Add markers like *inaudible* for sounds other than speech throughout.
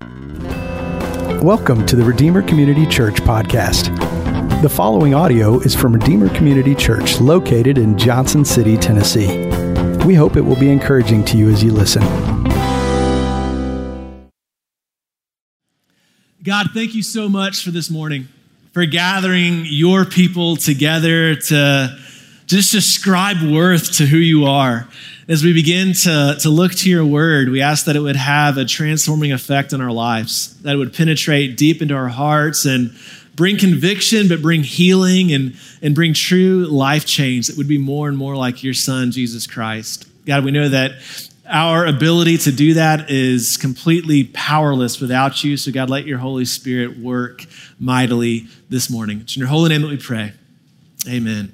Welcome to the Redeemer Community Church podcast. The following audio is from Redeemer Community Church located in Johnson City, Tennessee. We hope it will be encouraging to you as you listen. God, thank you so much for this morning, for gathering your people together to just ascribe worth to who you are. As we begin to, to look to your word, we ask that it would have a transforming effect on our lives, that it would penetrate deep into our hearts and bring conviction, but bring healing and, and bring true life change that would be more and more like your son, Jesus Christ. God, we know that our ability to do that is completely powerless without you. So, God, let your Holy Spirit work mightily this morning. It's in your holy name that we pray. Amen.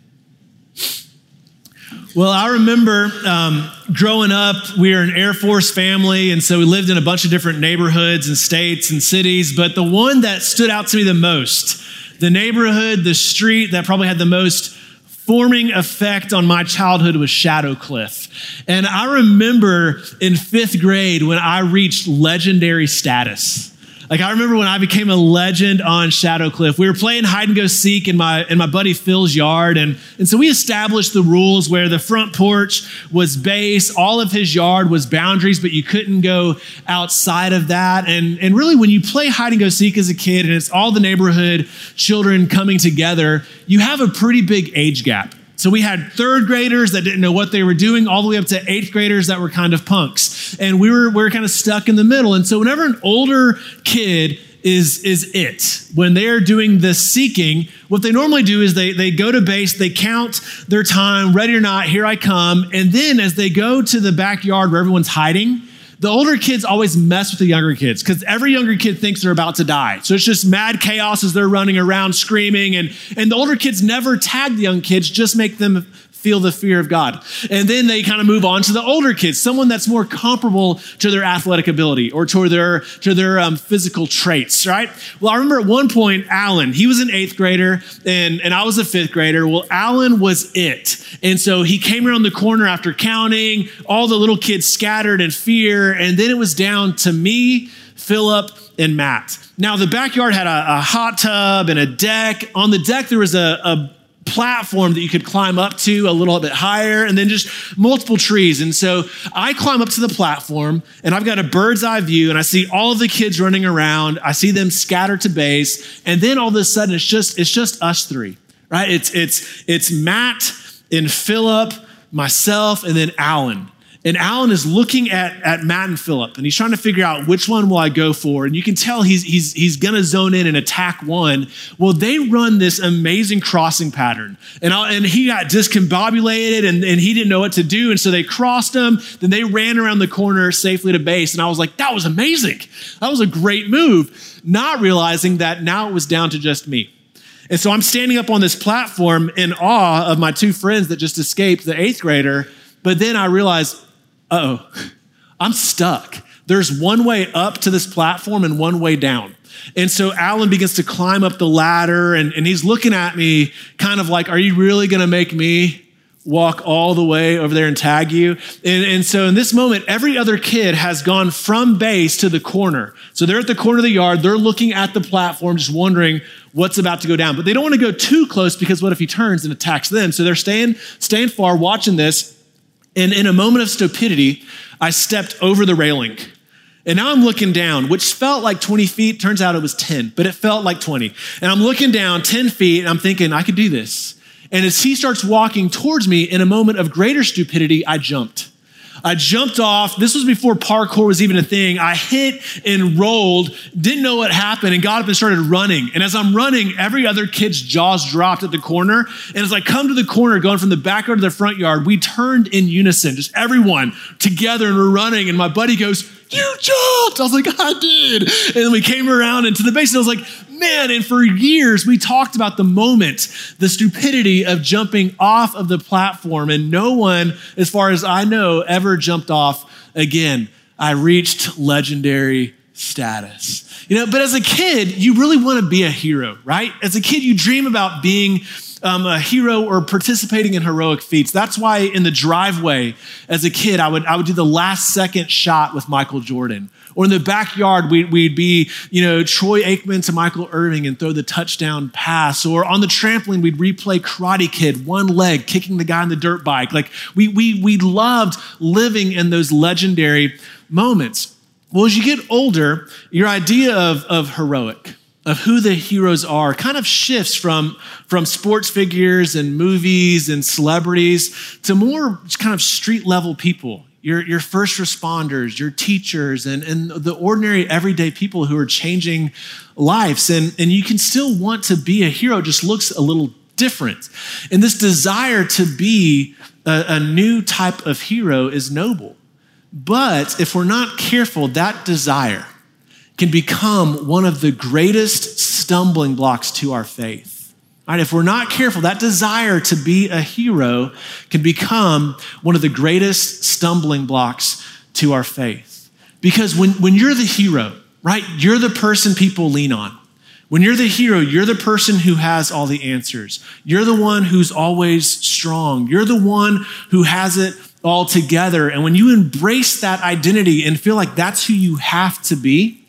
Well, I remember um, growing up, we were an Air Force family, and so we lived in a bunch of different neighborhoods and states and cities. But the one that stood out to me the most, the neighborhood, the street that probably had the most forming effect on my childhood was Shadow Cliff. And I remember in fifth grade when I reached legendary status. Like I remember when I became a legend on Shadow Cliff. We were playing hide and go seek in my in my buddy Phil's yard, and, and so we established the rules where the front porch was base, all of his yard was boundaries, but you couldn't go outside of that. And, and really when you play hide and go seek as a kid and it's all the neighborhood children coming together, you have a pretty big age gap. So we had third graders that didn't know what they were doing, all the way up to eighth graders that were kind of punks. And we were, we were kind of stuck in the middle. And so whenever an older kid is, is it. When they're doing the seeking, what they normally do is they, they go to base, they count their time, ready or not, here I come. And then as they go to the backyard where everyone's hiding, the older kids always mess with the younger kids because every younger kid thinks they're about to die. So it's just mad chaos as they're running around screaming. And, and the older kids never tag the young kids, just make them feel the fear of God. And then they kind of move on to the older kids, someone that's more comparable to their athletic ability or to their, to their um, physical traits, right? Well, I remember at one point, Alan, he was an eighth grader and, and I was a fifth grader. Well, Alan was it. And so he came around the corner after counting, all the little kids scattered in fear. And then it was down to me, Philip, and Matt. Now, the backyard had a, a, hot tub and a deck. On the deck, there was a, a platform that you could climb up to a little bit higher and then just multiple trees. And so I climb up to the platform and I've got a bird's eye view and I see all of the kids running around. I see them scatter to base. And then all of a sudden it's just, it's just us three, right? It's, it's, it's Matt and Philip, myself, and then Alan. And Alan is looking at, at Matt and Philip, and he's trying to figure out which one will I go for. And you can tell he's, he's, he's going to zone in and attack one. Well, they run this amazing crossing pattern. And, I, and he got discombobulated and, and he didn't know what to do. And so they crossed him. Then they ran around the corner safely to base. And I was like, that was amazing. That was a great move. Not realizing that now it was down to just me. And so I'm standing up on this platform in awe of my two friends that just escaped, the eighth grader. But then I realized, oh, I'm stuck. There's one way up to this platform and one way down. And so Alan begins to climb up the ladder and, and he's looking at me kind of like, Are you really going to make me walk all the way over there and tag you? And, and so in this moment, every other kid has gone from base to the corner. So they're at the corner of the yard, they're looking at the platform, just wondering what's about to go down. But they don't want to go too close because what if he turns and attacks them? So they're staying, staying far, watching this. And in a moment of stupidity, I stepped over the railing. And now I'm looking down, which felt like 20 feet. Turns out it was 10, but it felt like 20. And I'm looking down 10 feet and I'm thinking, I could do this. And as he starts walking towards me in a moment of greater stupidity, I jumped. I jumped off. This was before parkour was even a thing. I hit and rolled, didn't know what happened, and got up and started running. And as I'm running, every other kid's jaws dropped at the corner. And as I come to the corner, going from the backyard to the front yard, we turned in unison, just everyone together, and we're running. And my buddy goes, you jumped. I was like, I did. And then we came around into the base and I was like, man. And for years, we talked about the moment, the stupidity of jumping off of the platform. And no one, as far as I know, ever jumped off again. I reached legendary status. You know, but as a kid, you really want to be a hero, right? As a kid, you dream about being um, a hero or participating in heroic feats. That's why in the driveway as a kid, I would, I would do the last second shot with Michael Jordan Or in the backyard, we'd, we'd be, you know, Troy Aikman to Michael Irvin and throw the touchdown pass. Or on the trampoline, we'd replay Karate Kid, one leg, kicking the guy on the dirt bike. Like we, we, we loved living in those legendary moments. Well, as you get older, your idea of, of heroic, of who the heroes are kind of shifts from, from sports figures and movies and celebrities to more kind of street level people your, your first responders, your teachers, and, and the ordinary everyday people who are changing lives. And, and you can still want to be a hero, just looks a little different. And this desire to be a, a new type of hero is noble. But if we're not careful, that desire can become one of the greatest stumbling blocks to our faith. Right, if we're not careful, that desire to be a hero can become one of the greatest stumbling blocks to our faith. Because when, when you're the hero, right, you're the person people lean on. When you're the hero, you're the person who has all the answers. You're the one who's always strong. You're the one who has it all together. And when you embrace that identity and feel like that's who you have to be,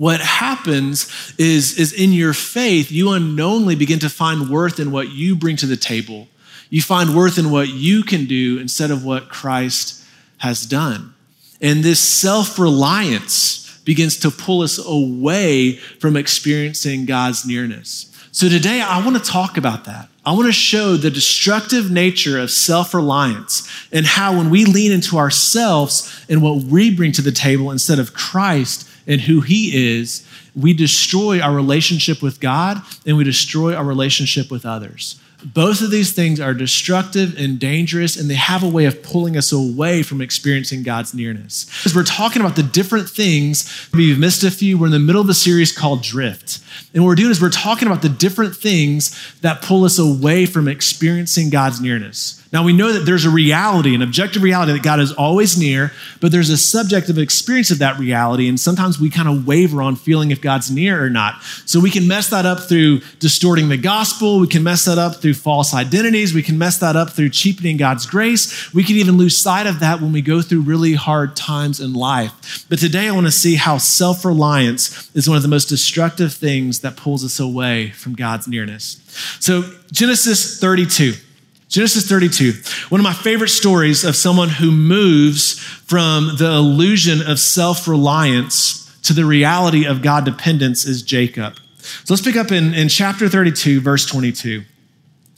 what happens is, is in your faith, you unknowingly begin to find worth in what you bring to the table. You find worth in what you can do instead of what Christ has done. And this self reliance begins to pull us away from experiencing God's nearness. So today, I want to talk about that. I want to show the destructive nature of self reliance and how, when we lean into ourselves and what we bring to the table instead of Christ, and who He is, we destroy our relationship with God and we destroy our relationship with others. Both of these things are destructive and dangerous, and they have a way of pulling us away from experiencing God's nearness. Because we're talking about the different things, maybe you've missed a few, we're in the middle of a series called Drift. And what we're doing is we're talking about the different things that pull us away from experiencing God's nearness. Now, we know that there's a reality, an objective reality that God is always near, but there's a subjective experience of that reality. And sometimes we kind of waver on feeling if God's near or not. So we can mess that up through distorting the gospel. We can mess that up through false identities. We can mess that up through cheapening God's grace. We can even lose sight of that when we go through really hard times in life. But today I want to see how self reliance is one of the most destructive things that pulls us away from God's nearness. So, Genesis 32. Genesis 32, one of my favorite stories of someone who moves from the illusion of self reliance to the reality of God dependence is Jacob. So let's pick up in, in chapter 32, verse 22.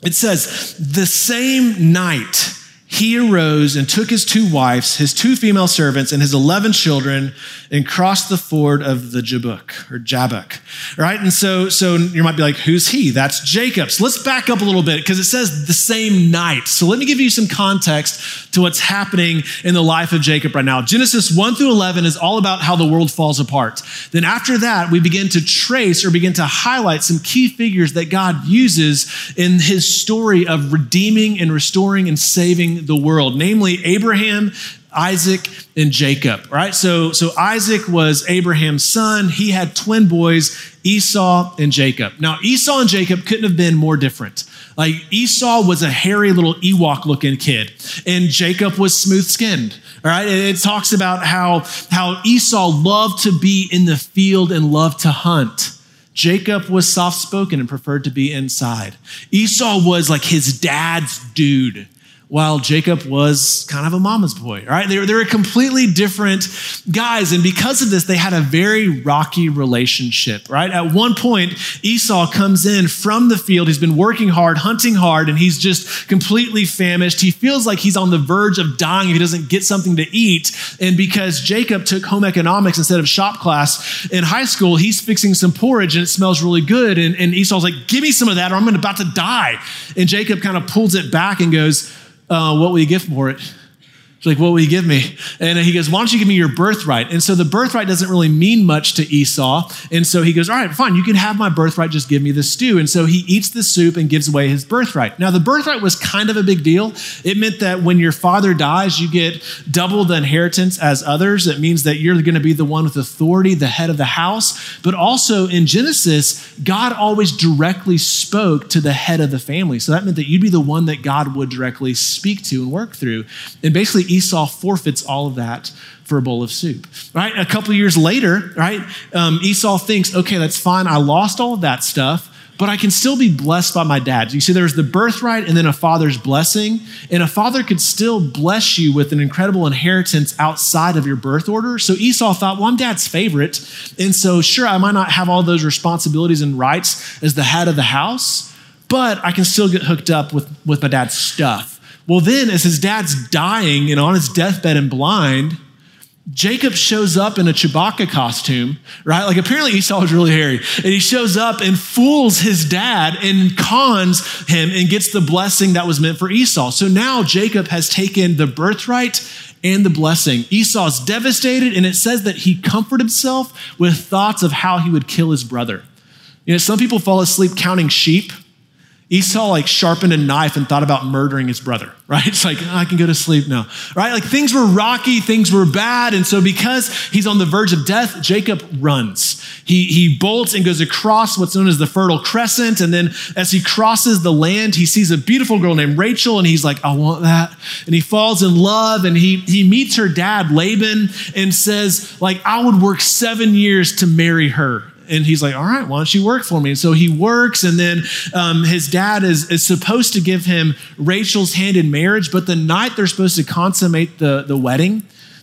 It says, The same night, he arose and took his two wives, his two female servants, and his 11 children and crossed the ford of the Jabbok or Jabbok. Right? And so, so you might be like, who's he? That's Jacob. So let's back up a little bit because it says the same night. So let me give you some context to what's happening in the life of Jacob right now. Genesis 1 through 11 is all about how the world falls apart. Then after that, we begin to trace or begin to highlight some key figures that God uses in his story of redeeming and restoring and saving the world, namely Abraham, Isaac, and Jacob, right? So, so Isaac was Abraham's son. He had twin boys, Esau and Jacob. Now, Esau and Jacob couldn't have been more different. Like Esau was a hairy little Ewok looking kid, and Jacob was smooth skinned. All right. It talks about how, how Esau loved to be in the field and loved to hunt. Jacob was soft spoken and preferred to be inside. Esau was like his dad's dude while Jacob was kind of a mama's boy, right? They were, they were completely different guys. And because of this, they had a very rocky relationship, right? At one point, Esau comes in from the field. He's been working hard, hunting hard, and he's just completely famished. He feels like he's on the verge of dying if he doesn't get something to eat. And because Jacob took home economics instead of shop class in high school, he's fixing some porridge and it smells really good. And, and Esau's like, give me some of that or I'm about to die. And Jacob kind of pulls it back and goes, uh, what will you give for it? She's like, what will you give me? And he goes, why don't you give me your birthright? And so the birthright doesn't really mean much to Esau. And so he goes, all right, fine, you can have my birthright, just give me the stew. And so he eats the soup and gives away his birthright. Now, the birthright was kind of a big deal. It meant that when your father dies, you get double the inheritance as others. It means that you're going to be the one with authority, the head of the house. But also in Genesis, God always directly spoke to the head of the family. So that meant that you'd be the one that God would directly speak to and work through. And basically, Esau forfeits all of that for a bowl of soup, right? A couple years later, right, um, Esau thinks, okay, that's fine. I lost all of that stuff but I can still be blessed by my dad. You see, there's the birthright and then a father's blessing. And a father could still bless you with an incredible inheritance outside of your birth order. So Esau thought, well, I'm dad's favorite. And so, sure, I might not have all those responsibilities and rights as the head of the house, but I can still get hooked up with, with my dad's stuff. Well, then, as his dad's dying and on his deathbed and blind, Jacob shows up in a Chewbacca costume, right? Like apparently Esau was really hairy. And he shows up and fools his dad and cons him and gets the blessing that was meant for Esau. So now Jacob has taken the birthright and the blessing. Esau's devastated, and it says that he comforted himself with thoughts of how he would kill his brother. You know, some people fall asleep counting sheep Esau like sharpened a knife and thought about murdering his brother, right? *laughs* It's like, oh, I can go to sleep now, right? Like things were rocky, things were bad. And so because he's on the verge of death, Jacob runs. He, he bolts and goes across what's known as the Fertile Crescent. And then as he crosses the land, he sees a beautiful girl named Rachel and he's like, I want that. And he falls in love and he, he meets her dad, Laban, and says, like, I would work seven years to marry her and he's like, all right, why don't you work for me? And so he works, and then um, his dad is, is supposed to give him Rachel's hand in marriage, but the night they're supposed to consummate the, the wedding,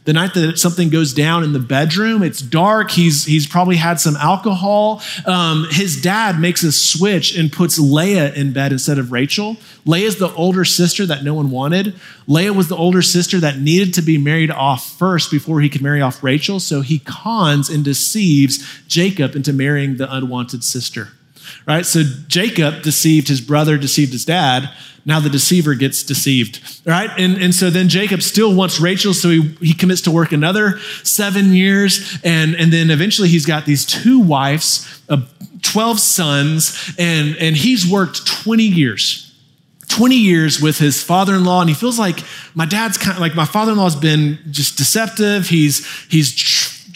the night that something goes down in the bedroom, it's dark. He's, he's probably had some alcohol. Um, his dad makes a switch and puts Leah in bed instead of Rachel. Leah's the older sister that no one wanted. Leah was the older sister that needed to be married off first before he could marry off Rachel. So he cons and deceives Jacob into marrying the unwanted sister. Right? So Jacob deceived his brother, deceived his dad. Now the deceiver gets deceived, right? And, and so then Jacob still wants Rachel, so he, he commits to work another seven years. And, and then eventually he's got these two wives, uh, 12 sons, and, and he's worked 20 years. 20 years with his father in law, and he feels like my dad's kind of like my father in law's been just deceptive. He's, he's,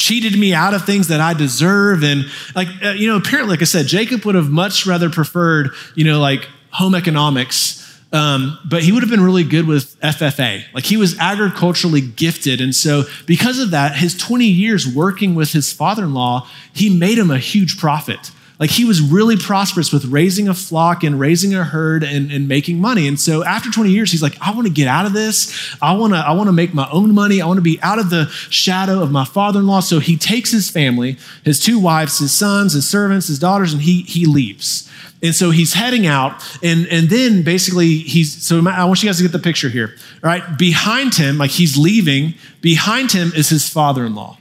cheated me out of things that I deserve. And like, uh, you know, apparently, like I said, Jacob would have much rather preferred, you know, like home economics um, but he would have been really good with FFA. Like he was agriculturally gifted. And so, because of that, his 20 years working with his father in law, he made him a huge profit. Like he was really prosperous with raising a flock and raising a herd and, and making money. And so after 20 years, he's like, I want to get out of this. I want to, I want to make my own money. I want to be out of the shadow of my father-in-law. So he takes his family, his two wives, his sons, his servants, his daughters, and he, he leaves. And so he's heading out, and, and then basically he's so I want you guys to get the picture here. All right, behind him, like he's leaving, behind him is his father-in-law,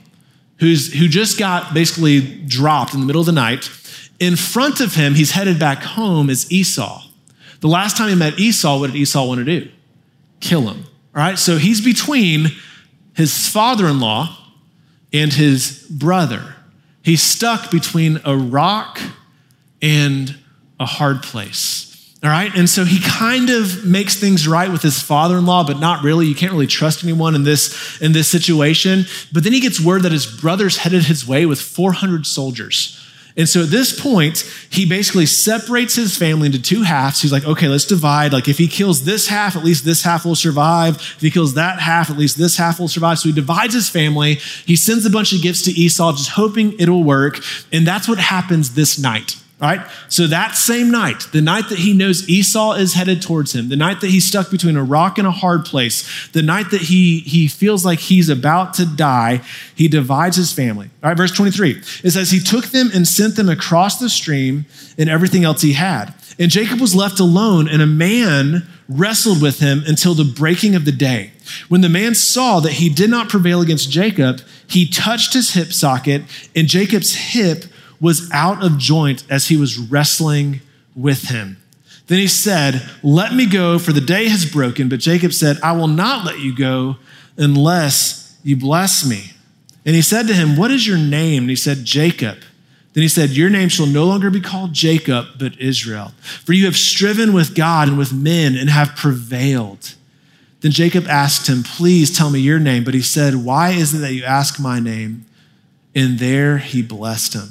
who's who just got basically dropped in the middle of the night. In front of him, he's headed back home, is Esau. The last time he met Esau, what did Esau want to do? Kill him. All right, so he's between his father in law and his brother. He's stuck between a rock and a hard place. All right. And so he kind of makes things right with his father-in-law, but not really. You can't really trust anyone in this, in this situation. But then he gets word that his brother's headed his way with 400 soldiers. And so at this point, he basically separates his family into two halves. He's like, okay, let's divide. Like, if he kills this half, at least this half will survive. If he kills that half, at least this half will survive. So he divides his family. He sends a bunch of gifts to Esau, just hoping it'll work. And that's what happens this night. Right? So that same night, the night that he knows Esau is headed towards him, the night that he's stuck between a rock and a hard place, the night that he, he feels like he's about to die, he divides his family. All right, verse 23. It says, He took them and sent them across the stream and everything else he had. And Jacob was left alone, and a man wrestled with him until the breaking of the day. When the man saw that he did not prevail against Jacob, he touched his hip socket, and Jacob's hip was out of joint as he was wrestling with him. Then he said, Let me go, for the day has broken. But Jacob said, I will not let you go unless you bless me. And he said to him, What is your name? And he said, Jacob. Then he said, Your name shall no longer be called Jacob, but Israel. For you have striven with God and with men and have prevailed. Then Jacob asked him, Please tell me your name. But he said, Why is it that you ask my name? And there he blessed him.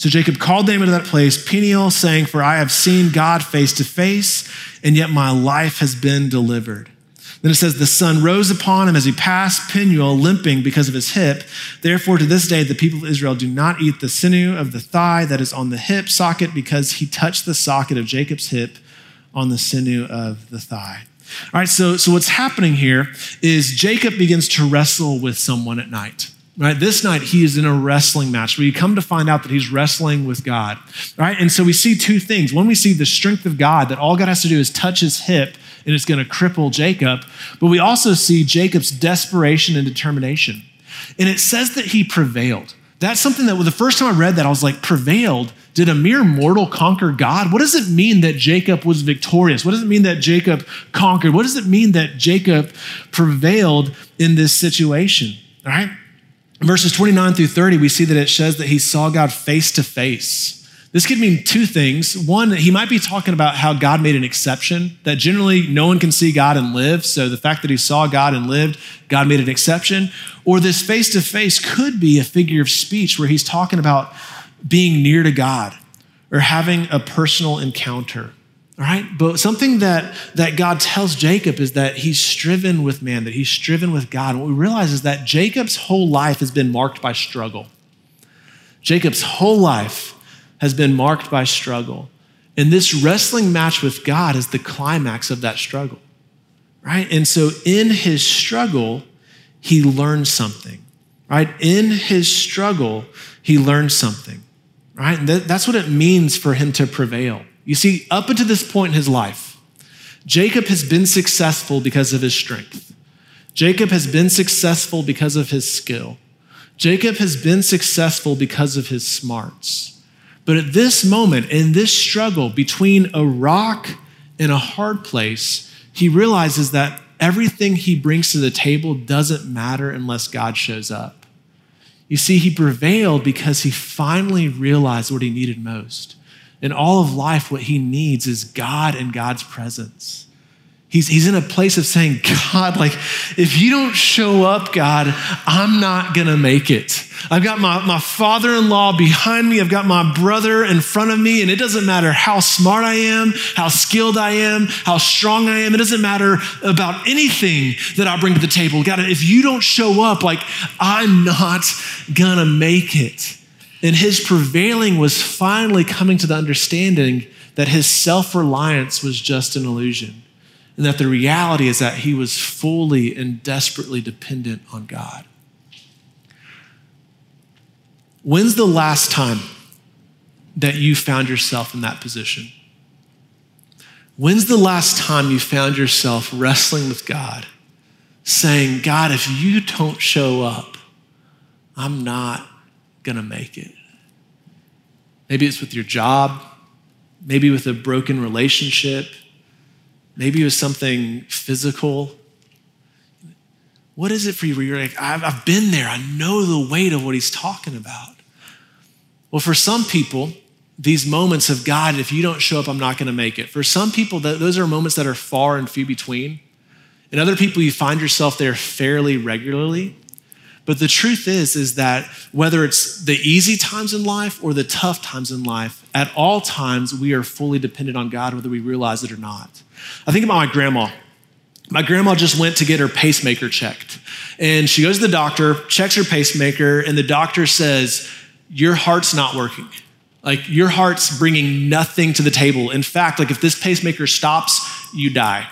So Jacob called the name of that place Peniel, saying, For I have seen God face to face, and yet my life has been delivered. Then it says, The sun rose upon him as he passed Penuel, limping because of his hip. Therefore, to this day, the people of Israel do not eat the sinew of the thigh that is on the hip socket because he touched the socket of Jacob's hip on the sinew of the thigh. All right, so, so what's happening here is Jacob begins to wrestle with someone at night. Right, this night he is in a wrestling match you come to find out that he's wrestling with God. Right, and so we see two things. One, we see the strength of God that all God has to do is touch his hip and it's going to cripple Jacob. But we also see Jacob's desperation and determination. And it says that he prevailed. That's something that the first time I read that, I was like, prevailed? Did a mere mortal conquer God? What does it mean that Jacob was victorious? What does it mean that Jacob conquered? What does it mean that Jacob prevailed in this situation? All right? Verses 29 through 30, we see that it says that he saw God face to face. This could mean two things. One, he might be talking about how God made an exception, that generally no one can see God and live. So the fact that he saw God and lived, God made an exception. Or this face to face could be a figure of speech where he's talking about being near to God or having a personal encounter. Right? But something that, that God tells Jacob is that he's striven with man, that he's striven with God. And what we realize is that Jacob's whole life has been marked by struggle. Jacob's whole life has been marked by struggle. And this wrestling match with God is the climax of that struggle, right? And so in his struggle, he learned something, right? In his struggle, he learned something, right? And that's what it means for him to prevail. You see, up until this point in his life, Jacob has been successful because of his strength. Jacob has been successful because of his skill. Jacob has been successful because of his smarts. But at this moment, in this struggle between a rock and a hard place, he realizes that everything he brings to the table doesn't matter unless God shows up. You see, he prevailed because he finally realized what he needed most. In all of life, what he needs is God and God's presence. He's, he's in a place of saying, God, like, if you don't show up, God, I'm not gonna make it. I've got my, my father in law behind me, I've got my brother in front of me, and it doesn't matter how smart I am, how skilled I am, how strong I am, it doesn't matter about anything that I bring to the table. God, if you don't show up, like, I'm not gonna make it. And his prevailing was finally coming to the understanding that his self reliance was just an illusion and that the reality is that he was fully and desperately dependent on God. When's the last time that you found yourself in that position? When's the last time you found yourself wrestling with God, saying, God, if you don't show up, I'm not going to make it? Maybe it's with your job, maybe with a broken relationship, Maybe it was something physical. What is it for you where you're like, I've, I've been there. I know the weight of what he's talking about. Well, for some people, these moments of God, if you don't show up, I'm not going to make it. For some people, those are moments that are far and few between. And other people, you find yourself there fairly regularly. But the truth is, is that whether it's the easy times in life or the tough times in life, at all times we are fully dependent on God, whether we realize it or not. I think about my grandma. My grandma just went to get her pacemaker checked. And she goes to the doctor, checks her pacemaker, and the doctor says, Your heart's not working. Like, your heart's bringing nothing to the table. In fact, like, if this pacemaker stops, you die.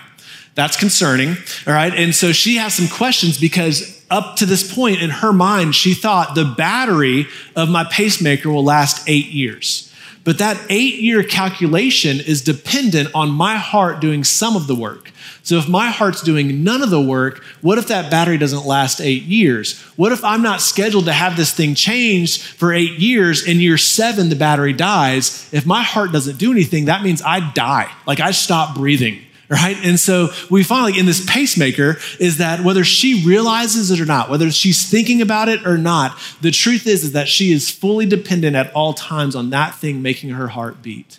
That's concerning, all right? And so she has some questions because up to this point in her mind, she thought the battery of my pacemaker will last eight years. But that eight year calculation is dependent on my heart doing some of the work. So if my heart's doing none of the work, what if that battery doesn't last eight years? What if I'm not scheduled to have this thing changed for eight years In year seven the battery dies? If my heart doesn't do anything, that means I die. Like I stop breathing right? And so we find like in this pacemaker is that whether she realizes it or not, whether she's thinking about it or not, the truth is, is that she is fully dependent at all times on that thing making her heart beat.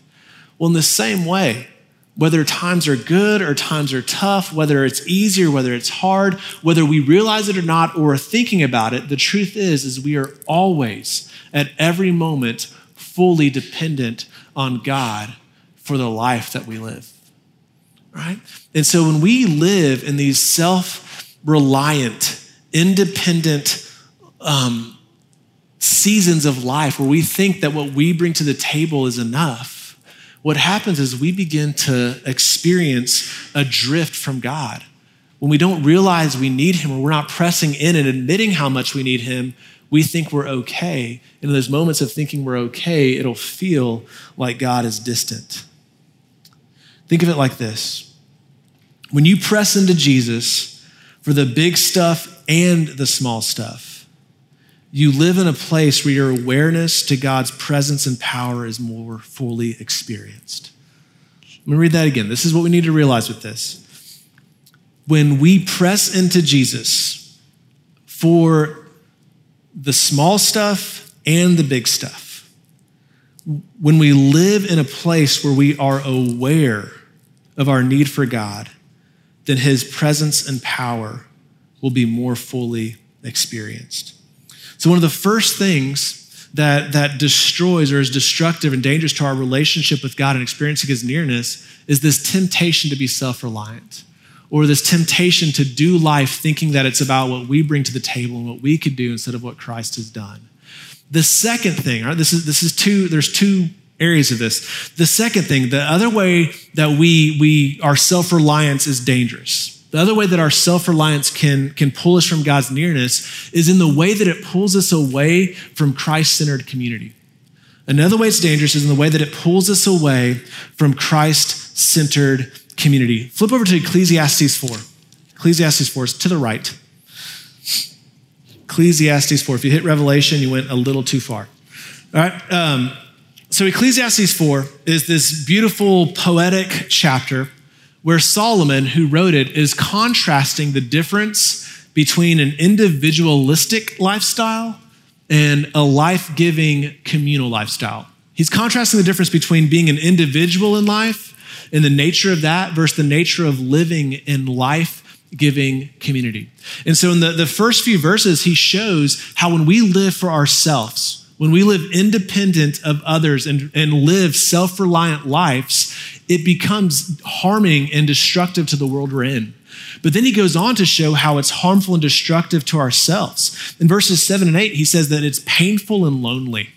Well, in the same way, whether times are good or times are tough, whether it's easy or whether it's hard, whether we realize it or not or are thinking about it, the truth is, is we are always at every moment fully dependent on God for the life that we live. Right? And so when we live in these self reliant, independent um, seasons of life where we think that what we bring to the table is enough, what happens is we begin to experience a drift from God. When we don't realize we need Him or we're not pressing in and admitting how much we need Him, we think we're okay. And in those moments of thinking we're okay, it'll feel like God is distant. Think of it like this when you press into Jesus for the big stuff and the small stuff, you live in a place where your awareness to God's presence and power is more fully experienced. Let me read that again. This is what we need to realize with this. When we press into Jesus for the small stuff and the big stuff, when we live in a place where we are aware of our need for God, then his presence and power will be more fully experienced. So, one of the first things that, that destroys or is destructive and dangerous to our relationship with God and experiencing his nearness is this temptation to be self reliant or this temptation to do life thinking that it's about what we bring to the table and what we could do instead of what Christ has done. The second thing, right, this is this is two, there's two areas of this. The second thing, the other way that we we our self-reliance is dangerous. The other way that our self-reliance can, can pull us from God's nearness is in the way that it pulls us away from Christ-centered community. Another way it's dangerous is in the way that it pulls us away from Christ-centered community. Flip over to Ecclesiastes 4. Ecclesiastes 4 is to the right. Ecclesiastes 4. If you hit Revelation, you went a little too far. All right. Um, so, Ecclesiastes 4 is this beautiful poetic chapter where Solomon, who wrote it, is contrasting the difference between an individualistic lifestyle and a life giving communal lifestyle. He's contrasting the difference between being an individual in life and the nature of that versus the nature of living in life giving community. And so, in the, the first few verses, he shows how when we live for ourselves, when we live independent of others and, and live self reliant lives, it becomes harming and destructive to the world we're in. But then he goes on to show how it's harmful and destructive to ourselves. In verses seven and eight, he says that it's painful and lonely.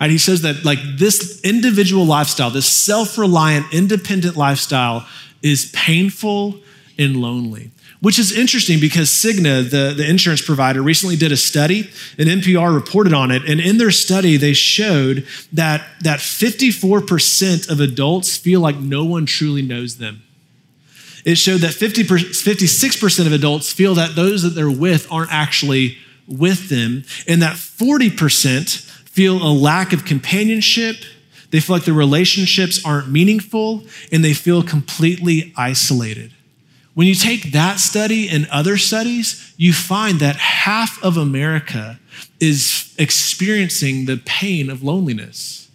Right? He says that like this individual lifestyle, this self-reliant, independent lifestyle is painful and lonely. Which is interesting because Cigna, the, the insurance provider, recently did a study, and NPR reported on it. And in their study, they showed that, that 54% of adults feel like no one truly knows them. It showed that 50 56% of adults feel that those that they're with aren't actually with them, and that 40% feel a lack of companionship. They feel like the relationships aren't meaningful, and they feel completely isolated. When you take that study and other studies, you find that half of America is experiencing the pain of loneliness.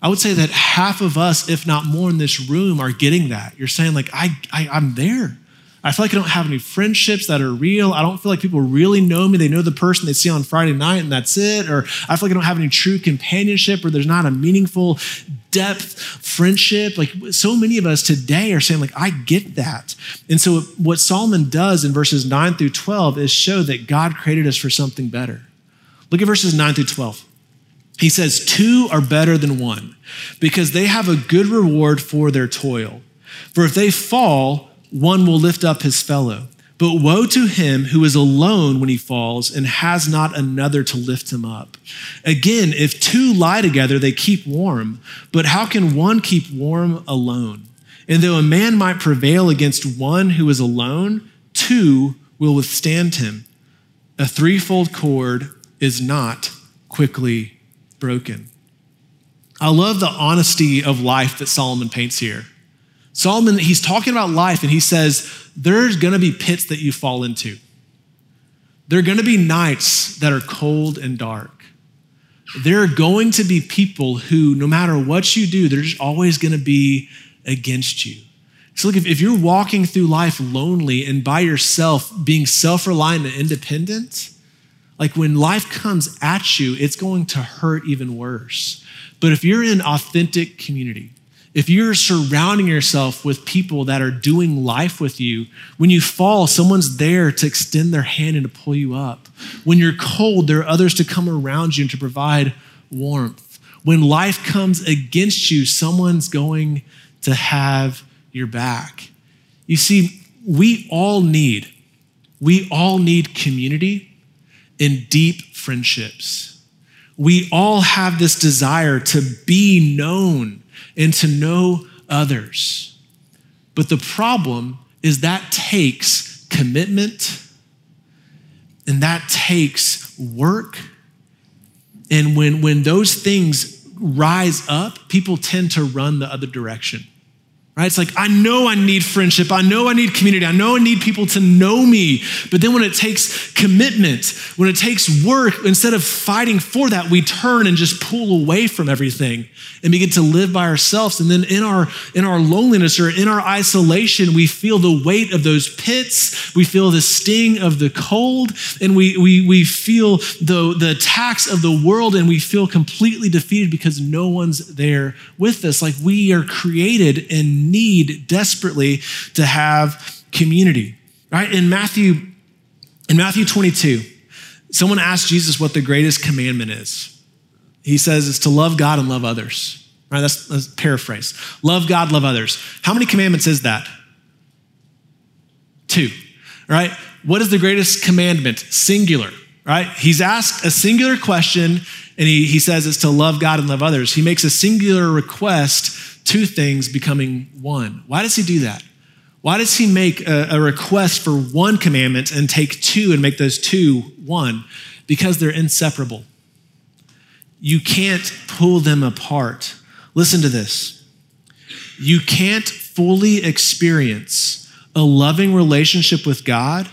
I would say that half of us, if not more in this room, are getting that. You're saying, like, I, I, I'm there. I feel like I don't have any friendships that are real. I don't feel like people really know me. They know the person they see on Friday night and that's it. Or I feel like I don't have any true companionship or there's not a meaningful depth friendship. Like so many of us today are saying, like, I get that. And so what Solomon does in verses 9 through 12 is show that God created us for something better. Look at verses 9 through 12. He says, Two are better than one because they have a good reward for their toil. For if they fall, one will lift up his fellow. But woe to him who is alone when he falls and has not another to lift him up. Again, if two lie together, they keep warm. But how can one keep warm alone? And though a man might prevail against one who is alone, two will withstand him. A threefold cord is not quickly broken. I love the honesty of life that Solomon paints here. Solomon, he's talking about life and he says, there's gonna be pits that you fall into. There are gonna be nights that are cold and dark. There are going to be people who, no matter what you do, they're just always gonna be against you. So, look, if, if you're walking through life lonely and by yourself, being self reliant and independent, like when life comes at you, it's going to hurt even worse. But if you're in authentic community, if you're surrounding yourself with people that are doing life with you, when you fall, someone's there to extend their hand and to pull you up. When you're cold, there are others to come around you and to provide warmth. When life comes against you, someone's going to have your back. You see, we all need, we all need community and deep friendships. We all have this desire to be known and to know others. But the problem is that takes commitment and that takes work. And when, when those things rise up, people tend to run the other direction right? It's like, I know I need friendship. I know I need community. I know I need people to know me. But then when it takes commitment, when it takes work, instead of fighting for that, we turn and just pull away from everything and begin to live by ourselves. And then in our, in our loneliness or in our isolation, we feel the weight of those pits. We feel the sting of the cold and we, we, we feel the, the attacks of the world and we feel completely defeated because no one's there with us. Like we are created in need desperately to have community. Right? In Matthew, in Matthew 22, someone asked Jesus what the greatest commandment is. He says it's to love God and love others. Right? That's, that's paraphrase. Love God, love others. How many commandments is that? Two. Right? What is the greatest commandment? Singular. Right? He's asked a singular question and he, he says it's to love God and love others. He makes a singular request two things becoming one. Why does he do that? Why does he make a, a, request for one commandment and take two and make those two one? Because they're inseparable. You can't pull them apart. Listen to this. You can't fully experience a loving relationship with God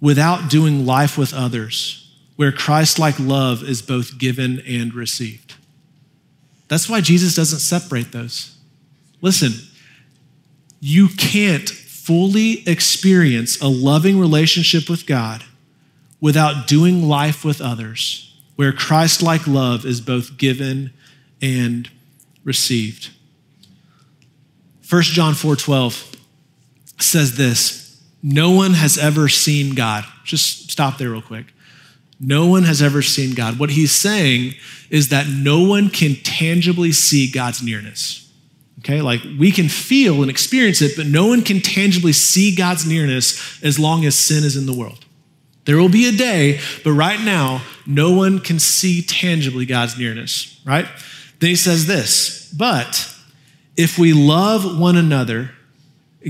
without doing life with others, where Christ like love is both given and received. That's why Jesus doesn't separate those. Listen, you can't fully experience a loving relationship with God without doing life with others, where Christ like love is both given and received. 1 John 4 12 says this No one has ever seen God. Just stop there real quick. No one has ever seen God. What he's saying is that no one can tangibly see God's nearness. Okay, like we can feel and experience it, but no one can tangibly see God's nearness as long as sin is in the world. There will be a day, but right now, no one can see tangibly God's nearness, right? Then he says this, but if we love one another,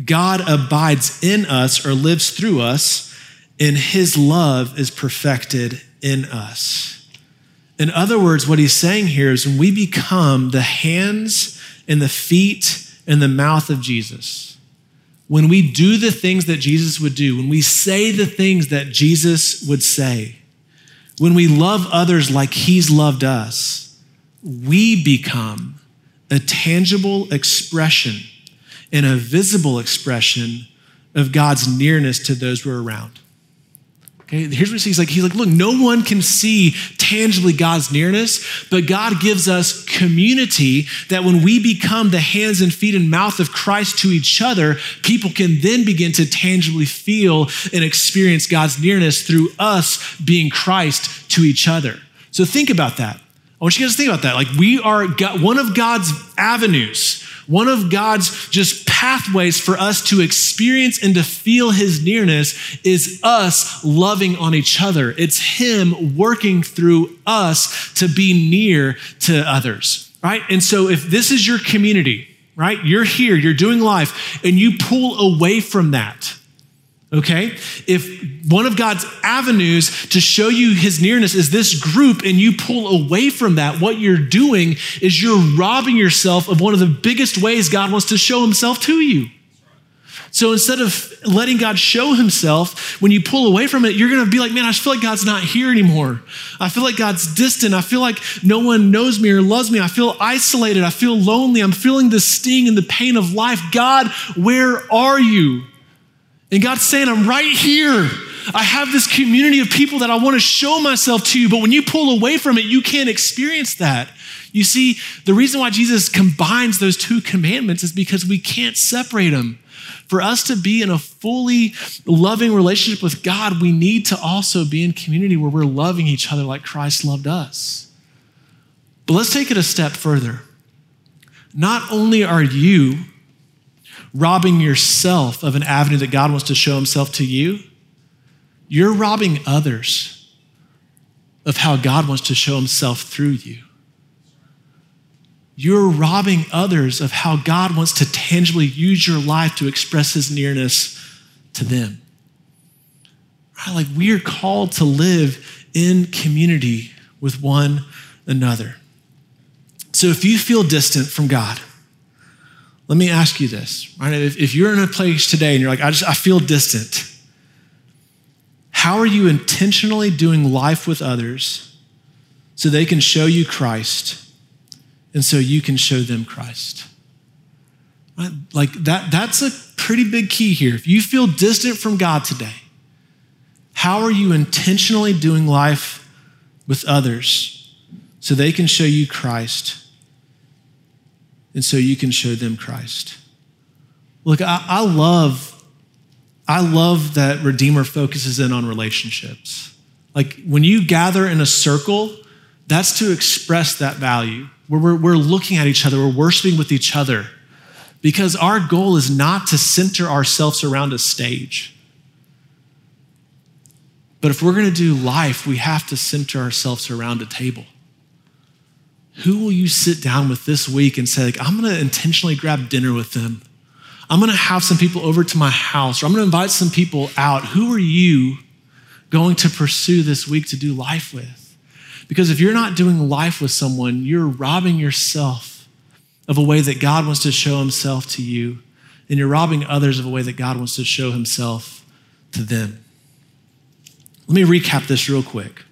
God abides in us or lives through us and his love is perfected in us. In other words, what he's saying here is when we become the hands and the feet and the mouth of Jesus, when we do the things that Jesus would do, when we say the things that Jesus would say, when we love others like he's loved us, we become a tangible expression and a visible expression of God's nearness to those we're around. Here's what he's like. He's like, look, no one can see tangibly God's nearness, but God gives us community that when we become the hands and feet and mouth of Christ to each other, people can then begin to tangibly feel and experience God's nearness through us being Christ to each other. So think about that. I want you guys to think about that. Like we are one of God's avenues one of God's just pathways for us to experience and to feel his nearness is us loving on each other. It's him working through us to be near to others, right? And so if this is your community, right? You're here, you're doing life, and you pull away from that okay? If one of God's avenues to show you his nearness is this group and you pull away from that, what you're doing is you're robbing yourself of one of the biggest ways God wants to show himself to you. So instead of letting God show himself, when you pull away from it, you're going to be like, man, I feel like God's not here anymore. I feel like God's distant. I feel like no one knows me or loves me. I feel isolated. I feel lonely. I'm feeling the sting and the pain of life. God, where are you? And God's saying, I'm right here. I have this community of people that I want to show myself to, but when you pull away from it, you can't experience that. You see, the reason why Jesus combines those two commandments is because we can't separate them. For us to be in a fully loving relationship with God, we need to also be in community where we're loving each other like Christ loved us. But let's take it a step further. Not only are you robbing yourself of an avenue that God wants to show himself to you, you're robbing others of how God wants to show himself through you you're robbing others of how God wants to tangibly use your life to express his nearness to them. Right? Like we are called to live in community with one another. So if you feel distant from God, let me ask you this, right? If, if you're in a place today and you're like, I just I feel distant, how are you intentionally doing life with others so they can show you Christ? and so you can show them Christ. Right? Like that, that's a pretty big key here. If you feel distant from God today, how are you intentionally doing life with others so they can show you Christ and so you can show them Christ? Look, I, I love, I love that Redeemer focuses in on relationships. Like when you gather in a circle, that's to express that value where we're, we're looking at each other, we're worshiping with each other. Because our goal is not to center ourselves around a stage. But if we're going to do life, we have to center ourselves around a table. Who will you sit down with this week and say, like, I'm going to intentionally grab dinner with them? I'm going to have some people over to my house, or I'm going to invite some people out. Who are you going to pursue this week to do life with? Because if you're not doing life with someone, you're robbing yourself of a way that God wants to show himself to you, and you're robbing others of a way that God wants to show himself to them. Let me recap this real quick.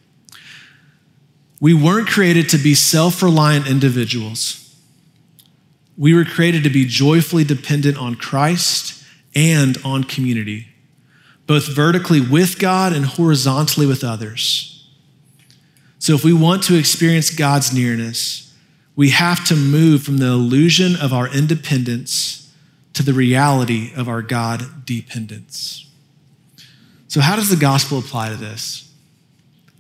We weren't created to be self reliant individuals. We were created to be joyfully dependent on Christ and on community, both vertically with God and horizontally with others. So, if we want to experience God's nearness, we have to move from the illusion of our independence to the reality of our God dependence. So, how does the gospel apply to this?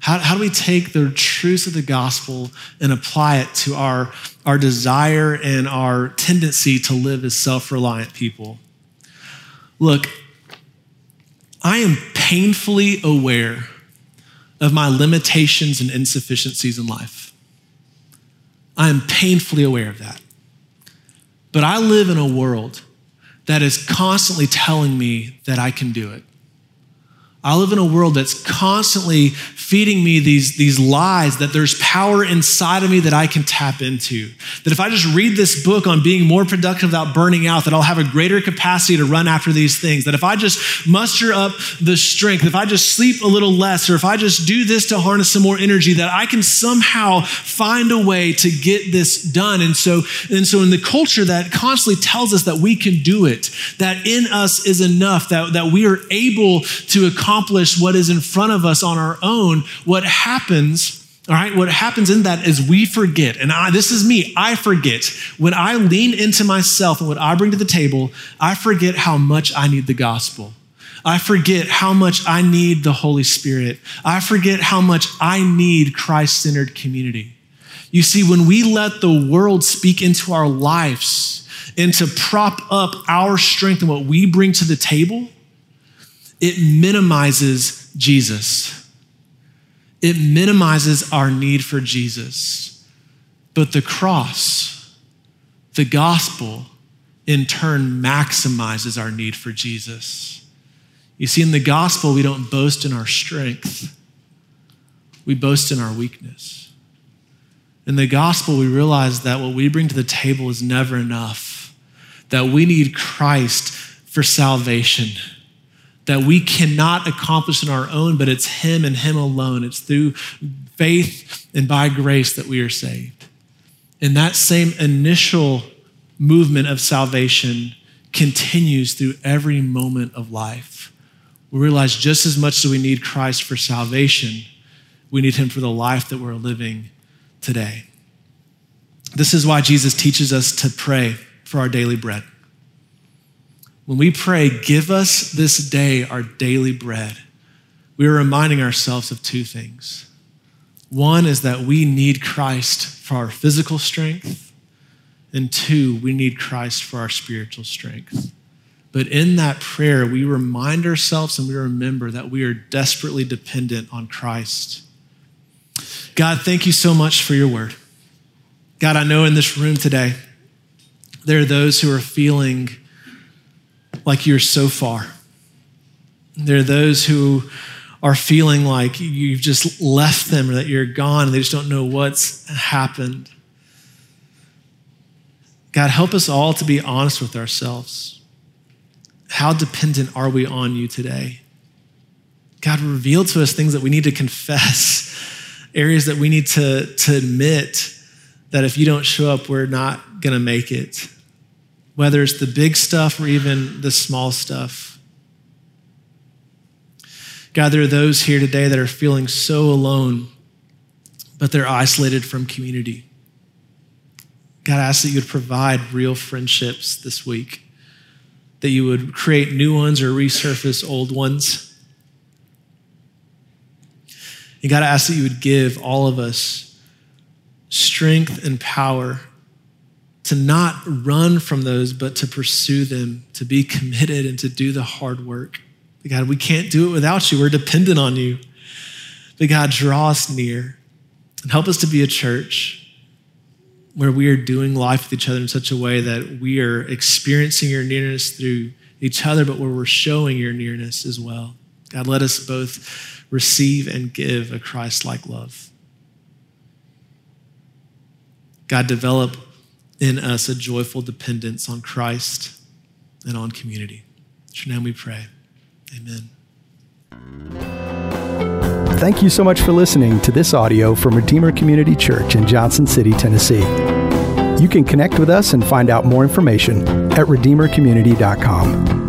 How, how do we take the truths of the gospel and apply it to our, our desire and our tendency to live as self reliant people? Look, I am painfully aware of my limitations and insufficiencies in life. I am painfully aware of that. But I live in a world that is constantly telling me that I can do it. I live in a world that's constantly feeding me these, these lies that there's power inside of me that I can tap into. That if I just read this book on being more productive without burning out, that I'll have a greater capacity to run after these things. That if I just muster up the strength, if I just sleep a little less, or if I just do this to harness some more energy, that I can somehow find a way to get this done. And so, and so in the culture that constantly tells us that we can do it, that in us is enough, that, that we are able to accomplish accomplish what is in front of us on our own, what happens all right, what happens in that is we forget, and I, this is me, I forget. When I lean into myself and what I bring to the table, I forget how much I need the gospel. I forget how much I need the Holy Spirit. I forget how much I need Christ centered community. You see, when we let the world speak into our lives and to prop up our strength and what we bring to the table, it minimizes Jesus. It minimizes our need for Jesus. But the cross, the gospel, in turn maximizes our need for Jesus. You see, in the gospel, we don't boast in our strength, we boast in our weakness. In the gospel, we realize that what we bring to the table is never enough, that we need Christ for salvation that we cannot accomplish in our own, but it's Him and Him alone. It's through faith and by grace that we are saved. And that same initial movement of salvation continues through every moment of life. we realize just as much as we need Christ for salvation, we need him for the life that we're living today. This is why Jesus teaches us to pray for our daily bread. When we pray, give us this day our daily bread, we are reminding ourselves of two things. One is that we need Christ for our physical strength, and two, we need Christ for our spiritual strength. But in that prayer, we remind ourselves and we remember that we are desperately dependent on Christ. God, thank you so much for your word. God, I know in this room today, there are those who are feeling like you're so far. There are those who are feeling like you've just left them or that you're gone and they just don't know what's happened. God, help us all to be honest with ourselves. How dependent are we on you today? God, reveal to us things that we need to confess, *laughs* areas that we need to, to admit that if you don't show up, we're not going to make it. Whether it's the big stuff or even the small stuff. God, there are those here today that are feeling so alone, but they're isolated from community. God, I ask that you would provide real friendships this week that you would create new ones or resurface old ones. You got to ask that you would give all of us strength and power to not run from those, but to pursue them, to be committed and to do the hard work. But God, we can't do it without you. We're dependent on you. But God, draw us near and help us to be a church where we are doing life with each other in such a way that we are experiencing your nearness through each other, but where we're showing your nearness as well. God, let us both receive and give a Christ like love. God, develop in us a joyful dependence on Christ and on community. In your name we pray. Amen. Thank you so much for listening to this audio from Redeemer Community Church in Johnson City, Tennessee. You can connect with us and find out more information at redeemercommunity.com.